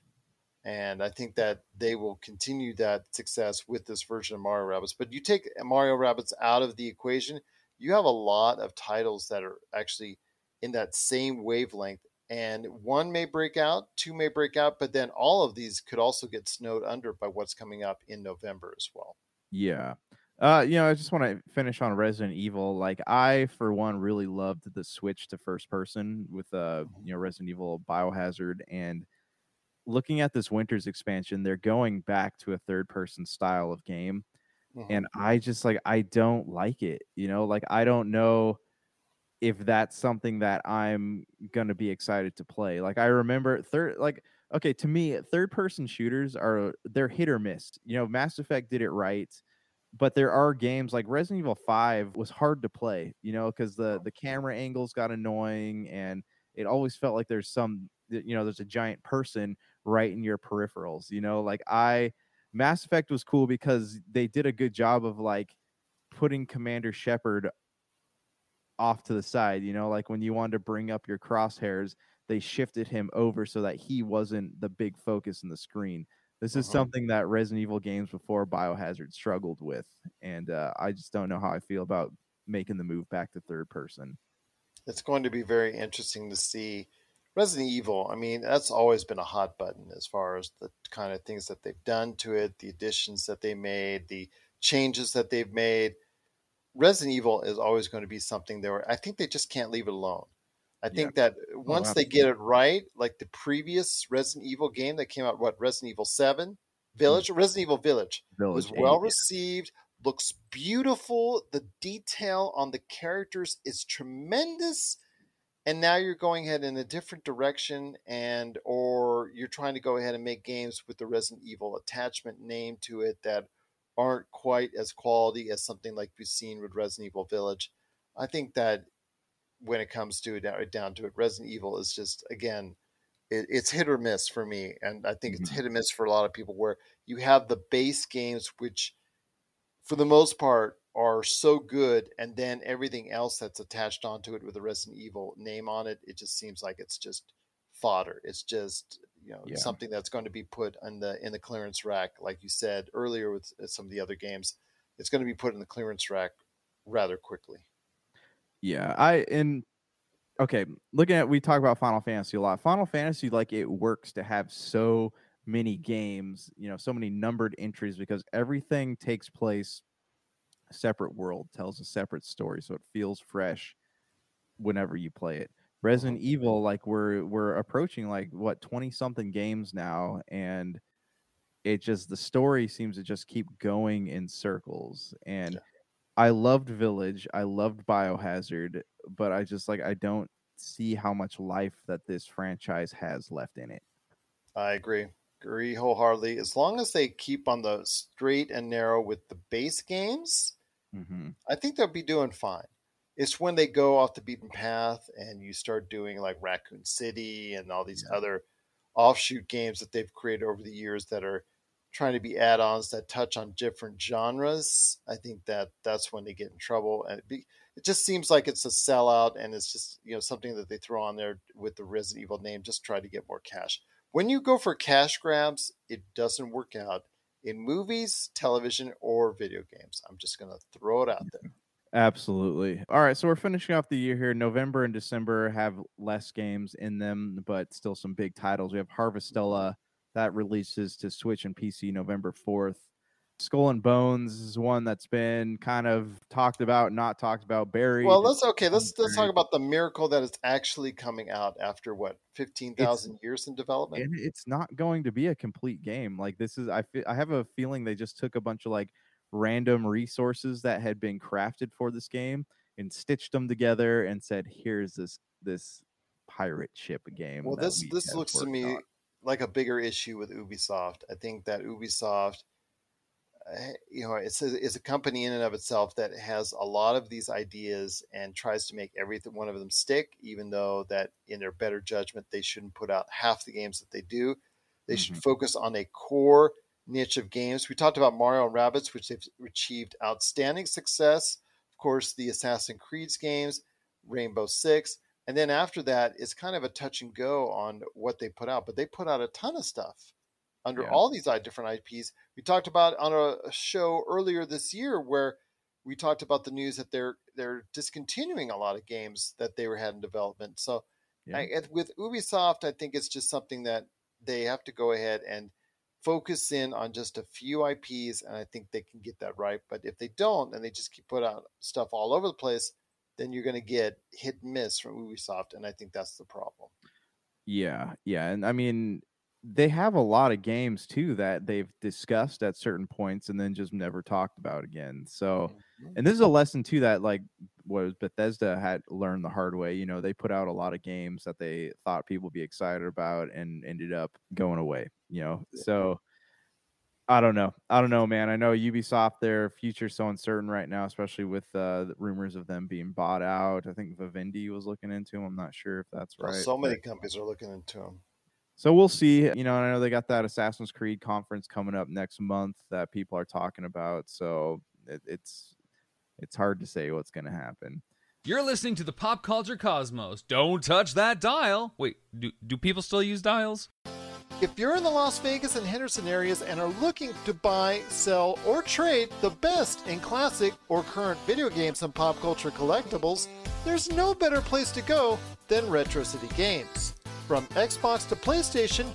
And I think that they will continue that success with this version of Mario Rabbids. But you take Mario Rabbids out of the equation, you have a lot of titles that are actually in that same wavelength. And one may break out, two may break out, but then all of these could also get snowed under by what's coming up in November as well. Yeah. Uh, you know, I just want to finish on Resident Evil. Like, I, for one, really loved the switch to first person with, uh, you know, Resident Evil Biohazard. And looking at this winter's expansion, they're going back to a third person style of game. Mhm. And I just like, I don't like it. You know, like, I don't know if that's something that I'm to be excited to play. Like, I remember third, like, okay, to me, third person shooters are, they're hit or miss. You know, Mass Effect did it right but there are games like Resident Evil 5 was hard to play, you know, because the the camera angles got annoying and it always felt like there's some you know, there's a giant person right in your peripherals, you know, like I Mass Effect was cool because they did a good job of like putting Commander Shepard off to the side, you know, like when you wanted to bring up your crosshairs, they shifted him over so that he wasn't the big focus in the screen. This is Uh-huh. something that Resident Evil games before Biohazard struggled with, and uh, I just don't know how I feel about making the move back to third person. it's going to be very interesting to see Resident Evil. I mean, that's always been a hot button as far as the kind of things that they've done to it, the additions that they made, the changes that they've made. Resident Evil is always going to be something there. I think they just can't leave it alone. I Yeah. think that once they get it right, like the previous Resident Evil game that came out, what Resident Evil Seven Village, Resident Evil Village, was Mm. Well eight, yeah. received looks beautiful the detail on the characters is tremendous and now you're going ahead in a different direction and or you're trying to go ahead and make games with the resident evil attachment name to it that aren't quite as quality as something like we've seen with resident evil village i think that when it comes to it down to it resident evil is just again it, it's hit or miss for me and i think it's Mhm. hit or miss for a lot of people where you have the base games which for the most part are so good and then everything else that's attached onto it with the resident evil name on it it just seems like it's just fodder it's just you know Yeah. something that's going to be put in the in the clearance rack like you said earlier with uh, some of the other games it's going to be put in the clearance rack rather quickly Yeah, I and okay, looking at we talk about Final Fantasy a lot. Final Fantasy like it works to have so many games, you know, so many numbered entries because everything takes place a separate world, tells a separate story, so it feels fresh whenever you play it. Resident Evil like we're we're approaching like what 20 something games now and it just the story seems to just keep going in circles and Yeah. I loved Village, I loved Biohazard, but I just like I don't see how much life that this franchise has left in it. i agree agree wholeheartedly as long as they keep on the straight and narrow with the base games hmm I think they'll be doing fine. It's when they go off the beaten path and you start doing like Raccoon City and all these Yeah. other offshoot games that they've created over the years that are trying to be add-ons that touch on different genres. I think that that's when they get in trouble, and it, be, it just seems like it's a sellout, and it's just you know something that they throw on there with the Resident Evil name, just try to get more cash. When you go for cash grabs, it doesn't work out in movies, television, or video games. I'm just gonna throw it out there. Absolutely. All right, so we're finishing off the year here. November and December have less games in them, but still some big titles. We have Harvestella that releases to Switch and PC November 4th. Skull and Bones is one that's been kind of talked about, not talked about, buried. Well, let's okay. Let's let's talk about the miracle that is actually coming out after what fifteen thousand years in development. and it's not going to be a complete game. Like this is, I I have a feeling they just took a bunch of like random resources that had been crafted for this game and stitched them together and said, "Here's this this pirate ship game." Well, this we this looks to me on." like a bigger issue with Ubisoft. I think that Ubisoft uh, you know, it's a, it's a company in and of itself that has a lot of these ideas and tries to make every one of them stick, even though that in their better judgment, they shouldn't put out half the games that they do. They mm-hmm. should focus on a core niche of games. We talked about Mario and Rabbids, which they've achieved outstanding success. Of course, the Assassin's Creed games, Rainbow Six. And then after that, it's kind of a touch and go on what they put out, but they put out a ton of stuff under yeah. all these different IPs. We talked about on a show earlier this year where we talked about the news that they're they're discontinuing a lot of games that they were had in development. So yeah. I, with Ubisoft, I think it's just something that they have to go ahead and focus in on just a few IPs, and I think they can get that right. But if they don't, and they just keep put out stuff all over the place, then you're going to get hit and miss from Ubisoft, and I think that's the problem. Yeah, yeah, and I mean, they have a lot of games too that they've discussed at certain points and then just never talked about again. So, mm-hmm. And this is a lesson too that like was Bethesda had learned the hard way. You know, they put out a lot of games that they thought people would be excited about and ended up going away. You know, so I don't know. I don't know, man. I know Ubisoft, their future's so uncertain right now, especially with uh, the rumors of them being bought out. I think Vivendi was looking into them. I'm not sure if that's right. so many companies are looking into them. So we'll see. You know, I know they got that Assassin's Creed conference coming up next month that people are talking about. So it, it's it's hard to say what's going to happen. You're listening to the Pop Culture Cosmos. Don't touch that dial. Wait, do do people still use dials? If you're in the Las Vegas and Henderson areas and are looking to buy, sell, or trade the best in classic or current video games and pop culture collectibles, there's no better place to go than Retro City Games. From Xbox to PlayStation,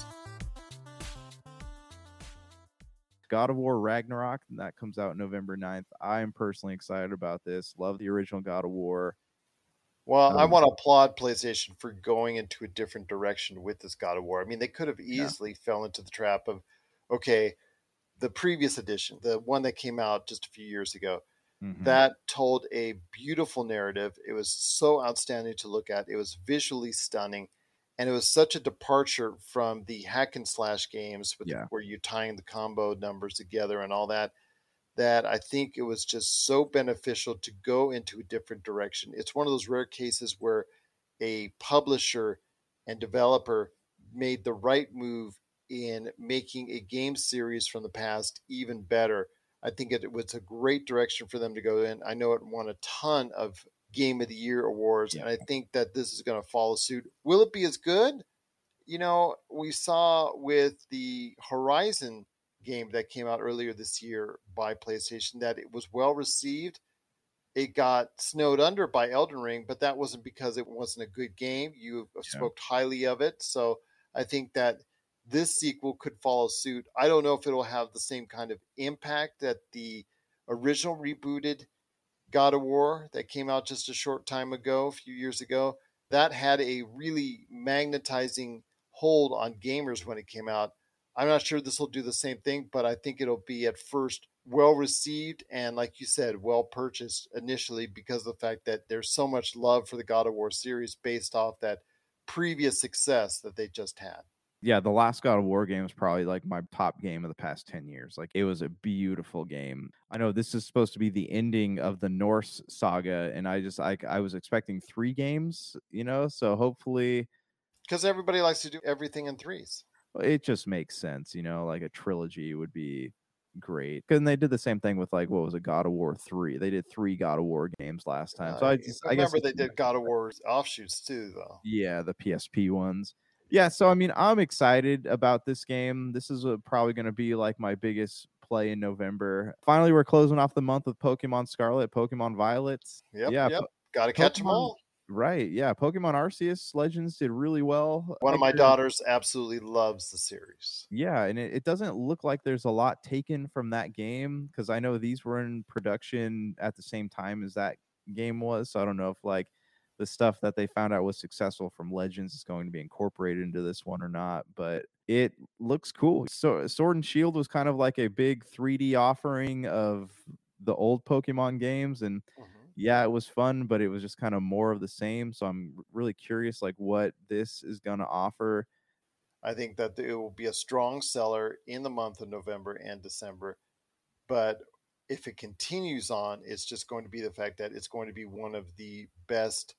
God of War Ragnarok, and that comes out November 9th. I am personally excited about this. Love the original God of War. Well, um, I want to applaud PlayStation for going into a different direction with this God of War. I mean, they could have easily yeah. fell into the trap of, okay, the previous edition, the one that came out just a few years ago, mm-hmm. that told a beautiful narrative. It was so outstanding to look at. It was visually stunning and it was such a departure from the hack and slash games with, yeah. where you're tying the combo numbers together and all that that I think it was just so beneficial to go into a different direction. It's one of those rare cases where a publisher and developer made the right move in making a game series from the past even better. I think it, it was a great direction for them to go in. I know it won a ton of Game of the Year awards, yeah. and I think that this is going to follow suit. Will it be as good? You know, we saw with the Horizon game that came out earlier this year by PlayStation that it was well received. It got snowed under by Elden Ring, but that wasn't because it wasn't a good game. You yeah. spoke highly of it, so I think that this sequel could follow suit. I don't know if it'll have the same kind of impact that the original rebooted God of War that came out just a short time ago, a few years ago, that had a really magnetizing hold on gamers when it came out. I'm not sure this will do the same thing, but I think it'll be at first well received and, like you said, well purchased initially because of the fact that there's so much love for the God of War series based off that previous success that they just had yeah, the last God of War game was probably like my top game of the past 10 years. Like it was a beautiful game. I know this is supposed to be the ending of the Norse saga and I just like I was expecting 3 games, you know, so hopefully cuz everybody likes to do everything in threes. It just makes sense, you know, like a trilogy would be great. And they did the same thing with like what was it, God of War three? They did three God of War games last time. So I, just, I, I remember they did God of War offshoots too, though. Yeah, the PSP ones yeah, so I mean, I'm excited about this game. This is a, probably going to be like my biggest play in November. Finally, we're closing off the month with Pokemon Scarlet, Pokemon Violets. Yep, yeah, yep. got to catch them all. Right, yeah. Pokemon Arceus Legends did really well. One of my daughters absolutely loves the series. Yeah, and it, it doesn't look like there's a lot taken from that game because I know these were in production at the same time as that game was. So I don't know if like the stuff that they found out was successful from Legends is going to be incorporated into this one or not. But it looks cool. So Sword and Shield was kind of like a big 3D offering of the old Pokemon games, and Mhm. yeah, it was fun, but it was just kind of more of the same. So I'm really curious, like what this is going to offer. I think that it will be a strong seller in the month of November and December. But if it continues on, it's just going to be the fact that it's going to be one of the best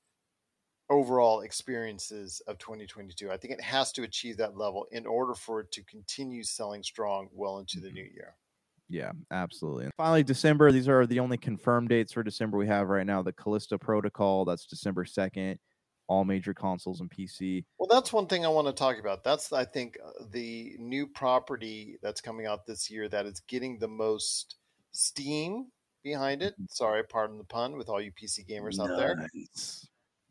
overall experiences of 2022. I think it has to achieve that level in order for it to continue selling strong well into the Mhm. new year. Yeah, absolutely. And finally, December. These are the only confirmed dates for December we have right now. The Callisto Protocol, that's December 2nd, all major consoles and PC. Well, that's one thing I want to talk about. That's, I think, uh, the new property that's coming out this year that is getting the most steam behind it. Sorry, pardon the pun, with all you PC gamers out there.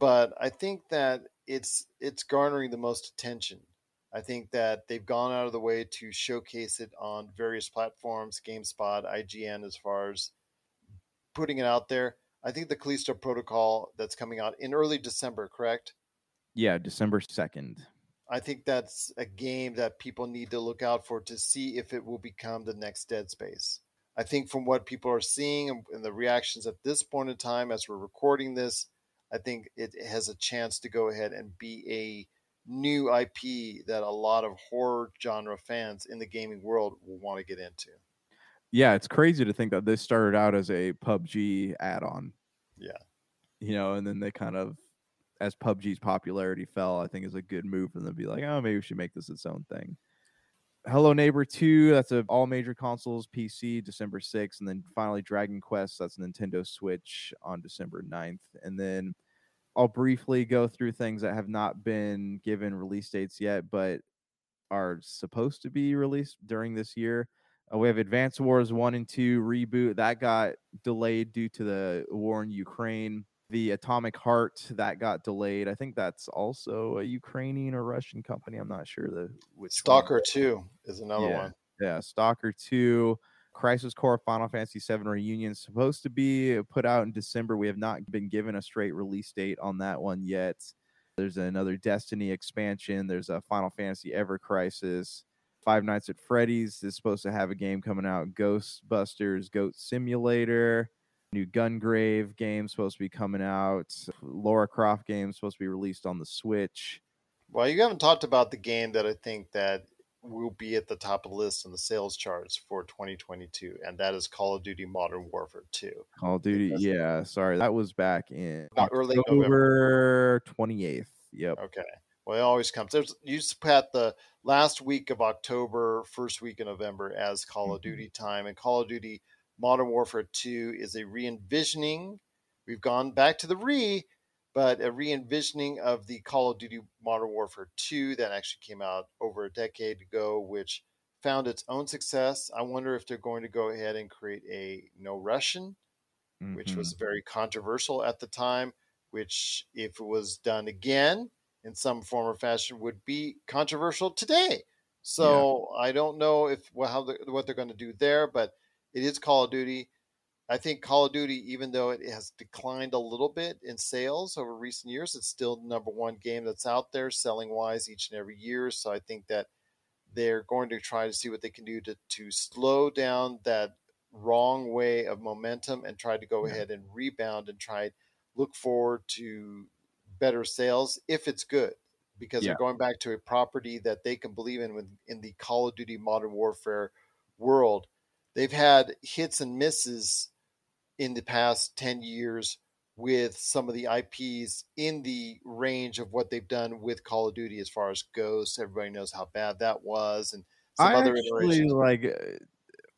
But I think that it's it's garnering the most attention. I think that they've gone out of the way to showcase it on various platforms, GameSpot, IGN, as far as putting it out there. I think the Callisto Protocol that's coming out in early December, correct? Yeah, December 2nd. I think that's a game that people need to look out for to see if it will become the next Dead Space. I think from what people are seeing and the reactions at this point in time, as we're recording this, I think it has a chance to go ahead and be a new IP that a lot of horror genre fans in the gaming world will want to get into. Yeah, it's crazy to think that this started out as a PUBG add on. Yeah. You know, and then they kind of, as PUBG's popularity fell, I think is a good move for them to be like, oh, maybe we should make this its own thing. Hello Neighbor 2, that's a all major consoles, PC, December 6th. And then finally Dragon Quest, that's Nintendo Switch on December 9th. And then I'll briefly go through things that have not been given release dates yet, but are supposed to be released during this year. Uh, we have Advance Wars 1 and 2 reboot that got delayed due to the war in Ukraine. The Atomic Heart that got delayed. I think that's also a Ukrainian or Russian company. I'm not sure the which one. Stalker 2 is another Yeah. one. Yeah, Stalker 2, Crisis Core Final Fantasy 7 reunion supposed to be put out in December. We have not been given a straight release date on that one yet. There's another Destiny expansion. There's a Final Fantasy Ever Crisis. Five Nights at Freddy's is supposed to have a game coming out. Ghostbusters, Goat Simulator, new Gungrave game supposed to be coming out. Lara Croft game supposed to be released on the Switch. Well, you haven't talked about the game that I think that will be at the top of the list in the sales charts for 2022, and that is Call of Duty Modern Warfare 2. Call of Duty, That's- yeah. Sorry, that was back in Not early November. Twenty eighth. Yep. Okay. Well, it always comes. There's you just had the last week of October, first week of November as Call of Mhm. Duty time, and Call of Duty Modern Warfare 2 is a re-envisioning. We've gone back to the re, but a re-envisioning of the Call of Duty Modern Warfare 2 that actually came out over a decade ago, which found its own success. I wonder if they're going to go ahead and create a no Russian which Mhm. was very controversial at the time, which, if it was done again in some form or fashion, would be controversial today. So I don't know if well, how the, what they're going to do there, but it is Call of Duty. I think Call of Duty, even though it has declined a little bit in sales over recent years, it's still the number one game that's out there selling wise each and every year. So I think that they're going to try to see what they can do to, to slow down that wrong way of momentum and try to go Yeah. ahead and rebound and try look forward to better sales if it's good because Yeah. they're going back to a property that they can believe in with, in the Call of Duty Modern Warfare world. They've had hits and misses in the past 10 years with some of the IPs in the range of what they've done with Call of Duty as far as Ghost. Everybody knows how bad that was and some I other actually iterations. like. uh,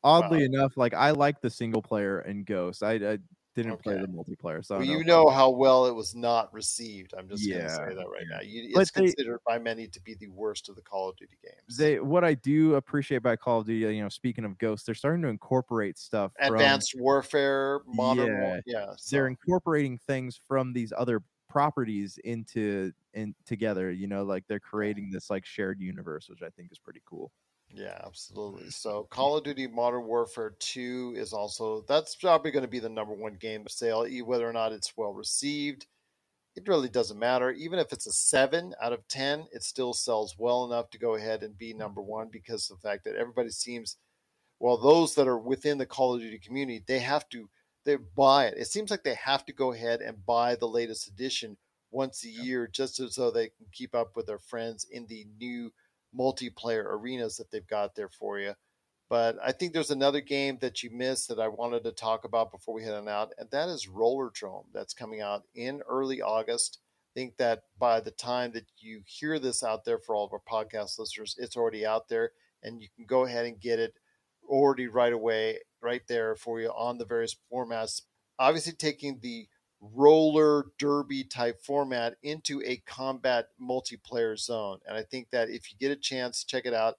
Oddly enough, like I like the single player in Ghost. I, I didn't play the multiplayer, so Well, you know how well it was not received. I'm just going to say that right now. You, it's they- considered by many to be the worst of the Call of Duty games. They what I do appreciate by Call of Duty, you know, speaking of ghosts, they're starting to incorporate stuff. From, Advanced Warfare, Modern Yeah, War, yeah. they're incorporating things from these other properties into in together. You know, like they're creating this like shared universe, which I think is pretty cool. Yeah, absolutely. So Call of Duty Modern Warfare 2 is also that's probably going to be the number one game of sale, e- whether or not it's well received. It really doesn't matter. Even if it's a seven out of ten, it still sells well enough to go ahead and be number one because of the fact that everybody seems well, those that are within the Call of Duty community, they have to they buy it. It seems like they have to go ahead and buy the latest edition once a year just so they can keep up with their friends in the new multiplayer arenas that they've got there for you. But I think there's another game that you missed that I wanted to talk about before we head on out, and that is Roller Rollerdrome. That's coming out in early August. I think that by the time that you hear this out there for all of our podcast listeners, it's already out there, and you can go ahead and get it already right away, right there for you on the various formats. Obviously, taking the roller derby type format into a combat multiplayer zone. And I think that if you get a chance, check it out.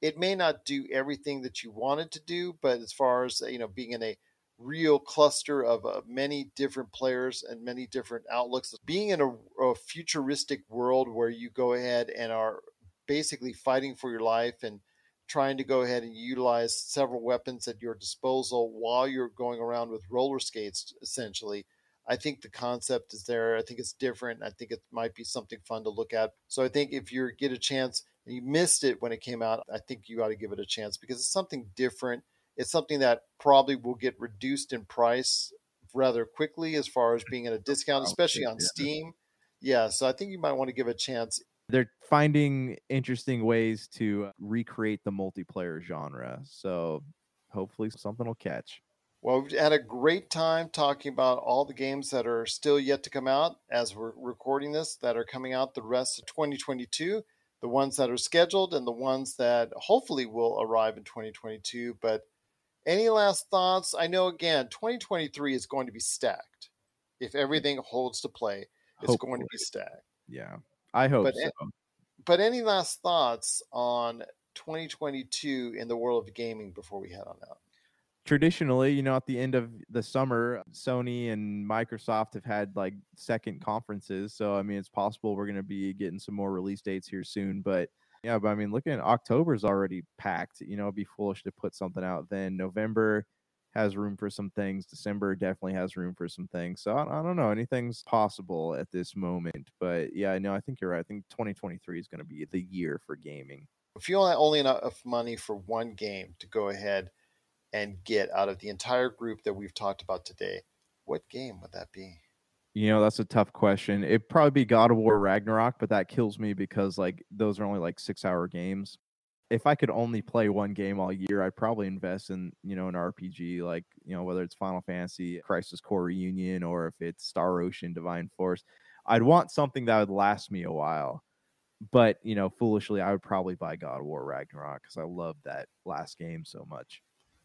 It may not do everything that you wanted to do, but as far as you know, being in a real cluster of uh, many different players and many different outlooks, being in a, a futuristic world where you go ahead and are basically fighting for your life and trying to go ahead and utilize several weapons at your disposal while you're going around with roller skates, essentially I think the concept is there. I think it's different. I think it might be something fun to look at. So I think if you get a chance and you missed it when it came out, I think you ought to give it a chance because it's something different. It's something that probably will get reduced in price rather quickly as far as being at a discount, especially on Steam. Yeah, so I think you might want to give it a chance. They're finding interesting ways to uh, recreate the multiplayer genre. So hopefully something will catch. Well, we've had a great time talking about all the games that are still yet to come out as we're recording this, that are coming out the rest of 2022, the ones that are scheduled, and the ones that hopefully will arrive in 2022. But any last thoughts? I know, again, 2023 is going to be stacked. If everything holds to play, it's hopefully. going to be stacked. Yeah, I hope but, so. But any last thoughts on 2022 in the world of gaming before we head on out? Traditionally, you know, at the end of the summer, Sony and Microsoft have had like second conferences. So, I mean, it's possible we're going to be getting some more release dates here soon. But yeah, but I mean, looking at October's already packed. You know, it'd be foolish to put something out then. November has room for some things. December definitely has room for some things. So, I, I don't know. Anything's possible at this moment. But yeah, no, I think you're right. I think 2023 is going to be the year for gaming. If you only have enough money for one game to go ahead and get out of the entire group that we've talked about today, what game would that be? You know, that's a tough question. It'd probably be God of War Ragnarok, but that kills me because like those are only like six hour games. If I could only play one game all year, I'd probably invest in, you know, an RPG like, you know, whether it's Final Fantasy, Crisis Core Reunion, or if it's Star Ocean, Divine Force. I'd want something that would last me a while. But, you know, foolishly, I would probably buy God of War Ragnarok because I love that last game so much.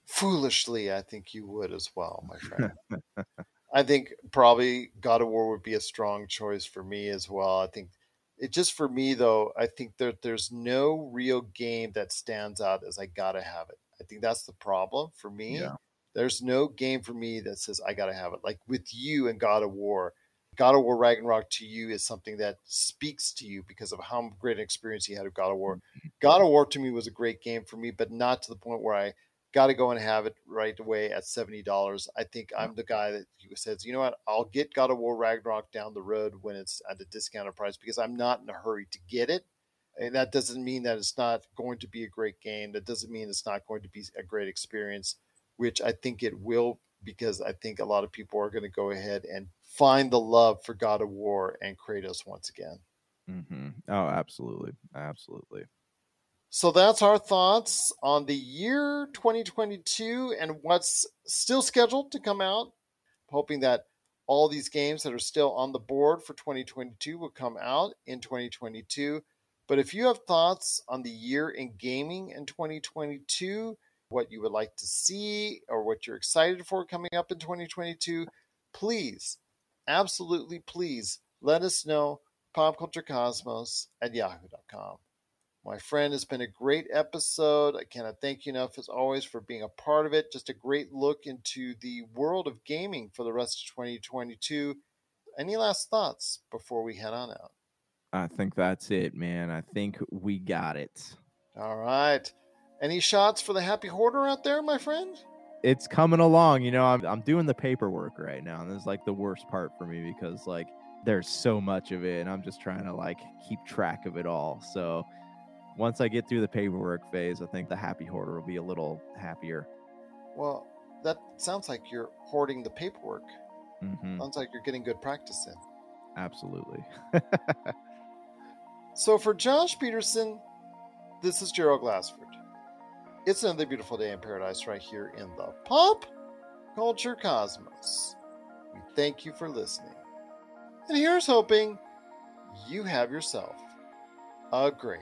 Foolishly, I think you would as well, my friend. I think probably God of War would be a strong choice for me as well. I think it just for me though, I think that there's no real game that stands out as I gotta have it. I think that's the problem for me. Yeah. There's no game for me that says I gotta have it. Like with you and God of War, God of War Ragnarok to you is something that speaks to you because of how great an experience you had with God of War. Mm-hmm. God of War to me was a great game for me, but not to the point where I got to go and have it right away at $70. I think I'm the guy that says, you know what, I'll get God of War Ragnarok down the road when it's at a discounted price because I'm not in a hurry to get it. And that doesn't mean that it's not going to be a great game. That doesn't mean it's not going to be a great experience, which I think it will because I think a lot of people are going to go ahead and find the love for God of War and Kratos once again. Mm-hmm. Oh, absolutely. Absolutely. So that's our thoughts on the year 2022 and what's still scheduled to come out. Hoping that all these games that are still on the board for 2022 will come out in 2022. But if you have thoughts on the year in gaming in 2022, what you would like to see or what you're excited for coming up in 2022, please, absolutely please let us know popculturecosmos at yahoo.com. My friend, it's been a great episode. I cannot thank you enough, as always, for being a part of it. Just a great look into the world of gaming for the rest of 2022. Any last thoughts before we head on out? I think that's it, man. I think we got it. All right. Any shots for the happy hoarder out there, my friend? It's coming along. You know, I'm I'm doing the paperwork right now, and this is like the worst part for me because like there's so much of it, and I'm just trying to like keep track of it all. So once I get through the paperwork phase, I think the happy hoarder will be a little happier. Well, that sounds like you're hoarding the paperwork. hmm Sounds like you're getting good practice in. Absolutely. So for Josh Peterson, this is Gerald Glassford. It's another beautiful day in paradise right here in the pop culture cosmos. We thank you for listening. And here's hoping you have yourself a great